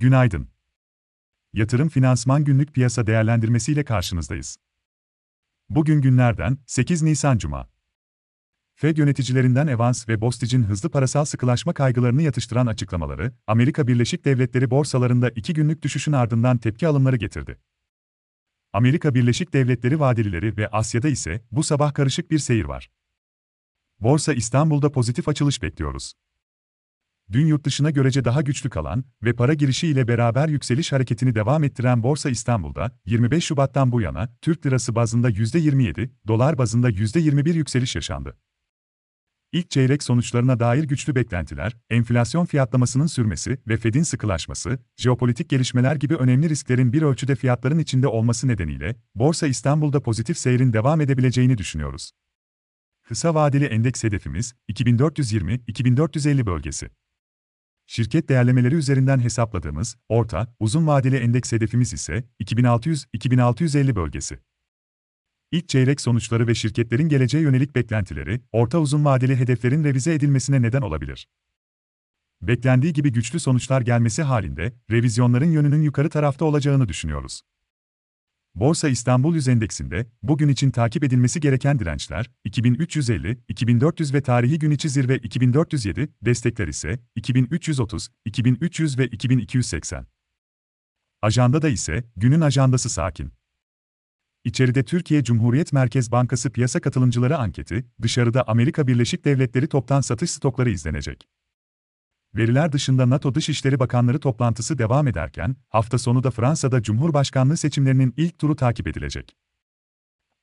Günaydın. Yatırım Finansman Günlük Piyasa Değerlendirmesi ile karşınızdayız. Bugün günlerden 8 Nisan Cuma. Fed yöneticilerinden Evans ve Bostic'in hızlı parasal sıkılaşma kaygılarını yatıştıran açıklamaları, Amerika Birleşik Devletleri borsalarında iki günlük düşüşün ardından tepki alımları getirdi. Amerika Birleşik Devletleri vadelileri ve Asya'da ise bu sabah karışık bir seyir var. Borsa İstanbul'da pozitif açılış bekliyoruz. Dün yurt dışına görece daha güçlü kalan ve para girişi ile beraber yükseliş hareketini devam ettiren Borsa İstanbul'da 25 Şubat'tan bu yana Türk lirası bazında %27, dolar bazında %21 yükseliş yaşandı. İlk çeyrek sonuçlarına dair güçlü beklentiler, enflasyon fiyatlamasının sürmesi ve Fed'in sıkılaşması, jeopolitik gelişmeler gibi önemli risklerin bir ölçüde fiyatların içinde olması nedeniyle Borsa İstanbul'da pozitif seyrin devam edebileceğini düşünüyoruz. Kısa vadeli endeks hedefimiz 2420-2450 bölgesi. Şirket değerlemeleri üzerinden hesapladığımız orta, uzun vadeli endeks hedefimiz ise 2600-2650 bölgesi. İlk çeyrek sonuçları ve şirketlerin geleceğe yönelik beklentileri, orta uzun vadeli hedeflerin revize edilmesine neden olabilir. Beklendiği gibi güçlü sonuçlar gelmesi halinde, revizyonların yönünün yukarı tarafta olacağını düşünüyoruz. Borsa İstanbul Yüz Endeksinde, bugün için takip edilmesi gereken dirençler, 2350, 2400 ve tarihi gün içi zirve 2407, destekler ise 2330, 2300 ve 2280. Ajanda da ise, günün ajandası sakin. İçeride Türkiye Cumhuriyet Merkez Bankası piyasa katılımcıları anketi, dışarıda Amerika Birleşik Devletleri toptan satış stokları izlenecek. Veriler dışında NATO Dışişleri Bakanları toplantısı devam ederken, hafta sonu da Fransa'da Cumhurbaşkanlığı seçimlerinin ilk turu takip edilecek.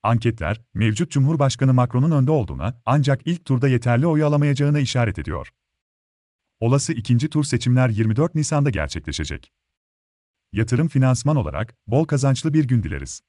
Anketler, mevcut Cumhurbaşkanı Macron'un önde olduğuna, ancak ilk turda yeterli oyu alamayacağına işaret ediyor. Olası ikinci tur seçimler 24 Nisan'da gerçekleşecek. Yatırım finansman olarak, bol kazançlı bir gün dileriz.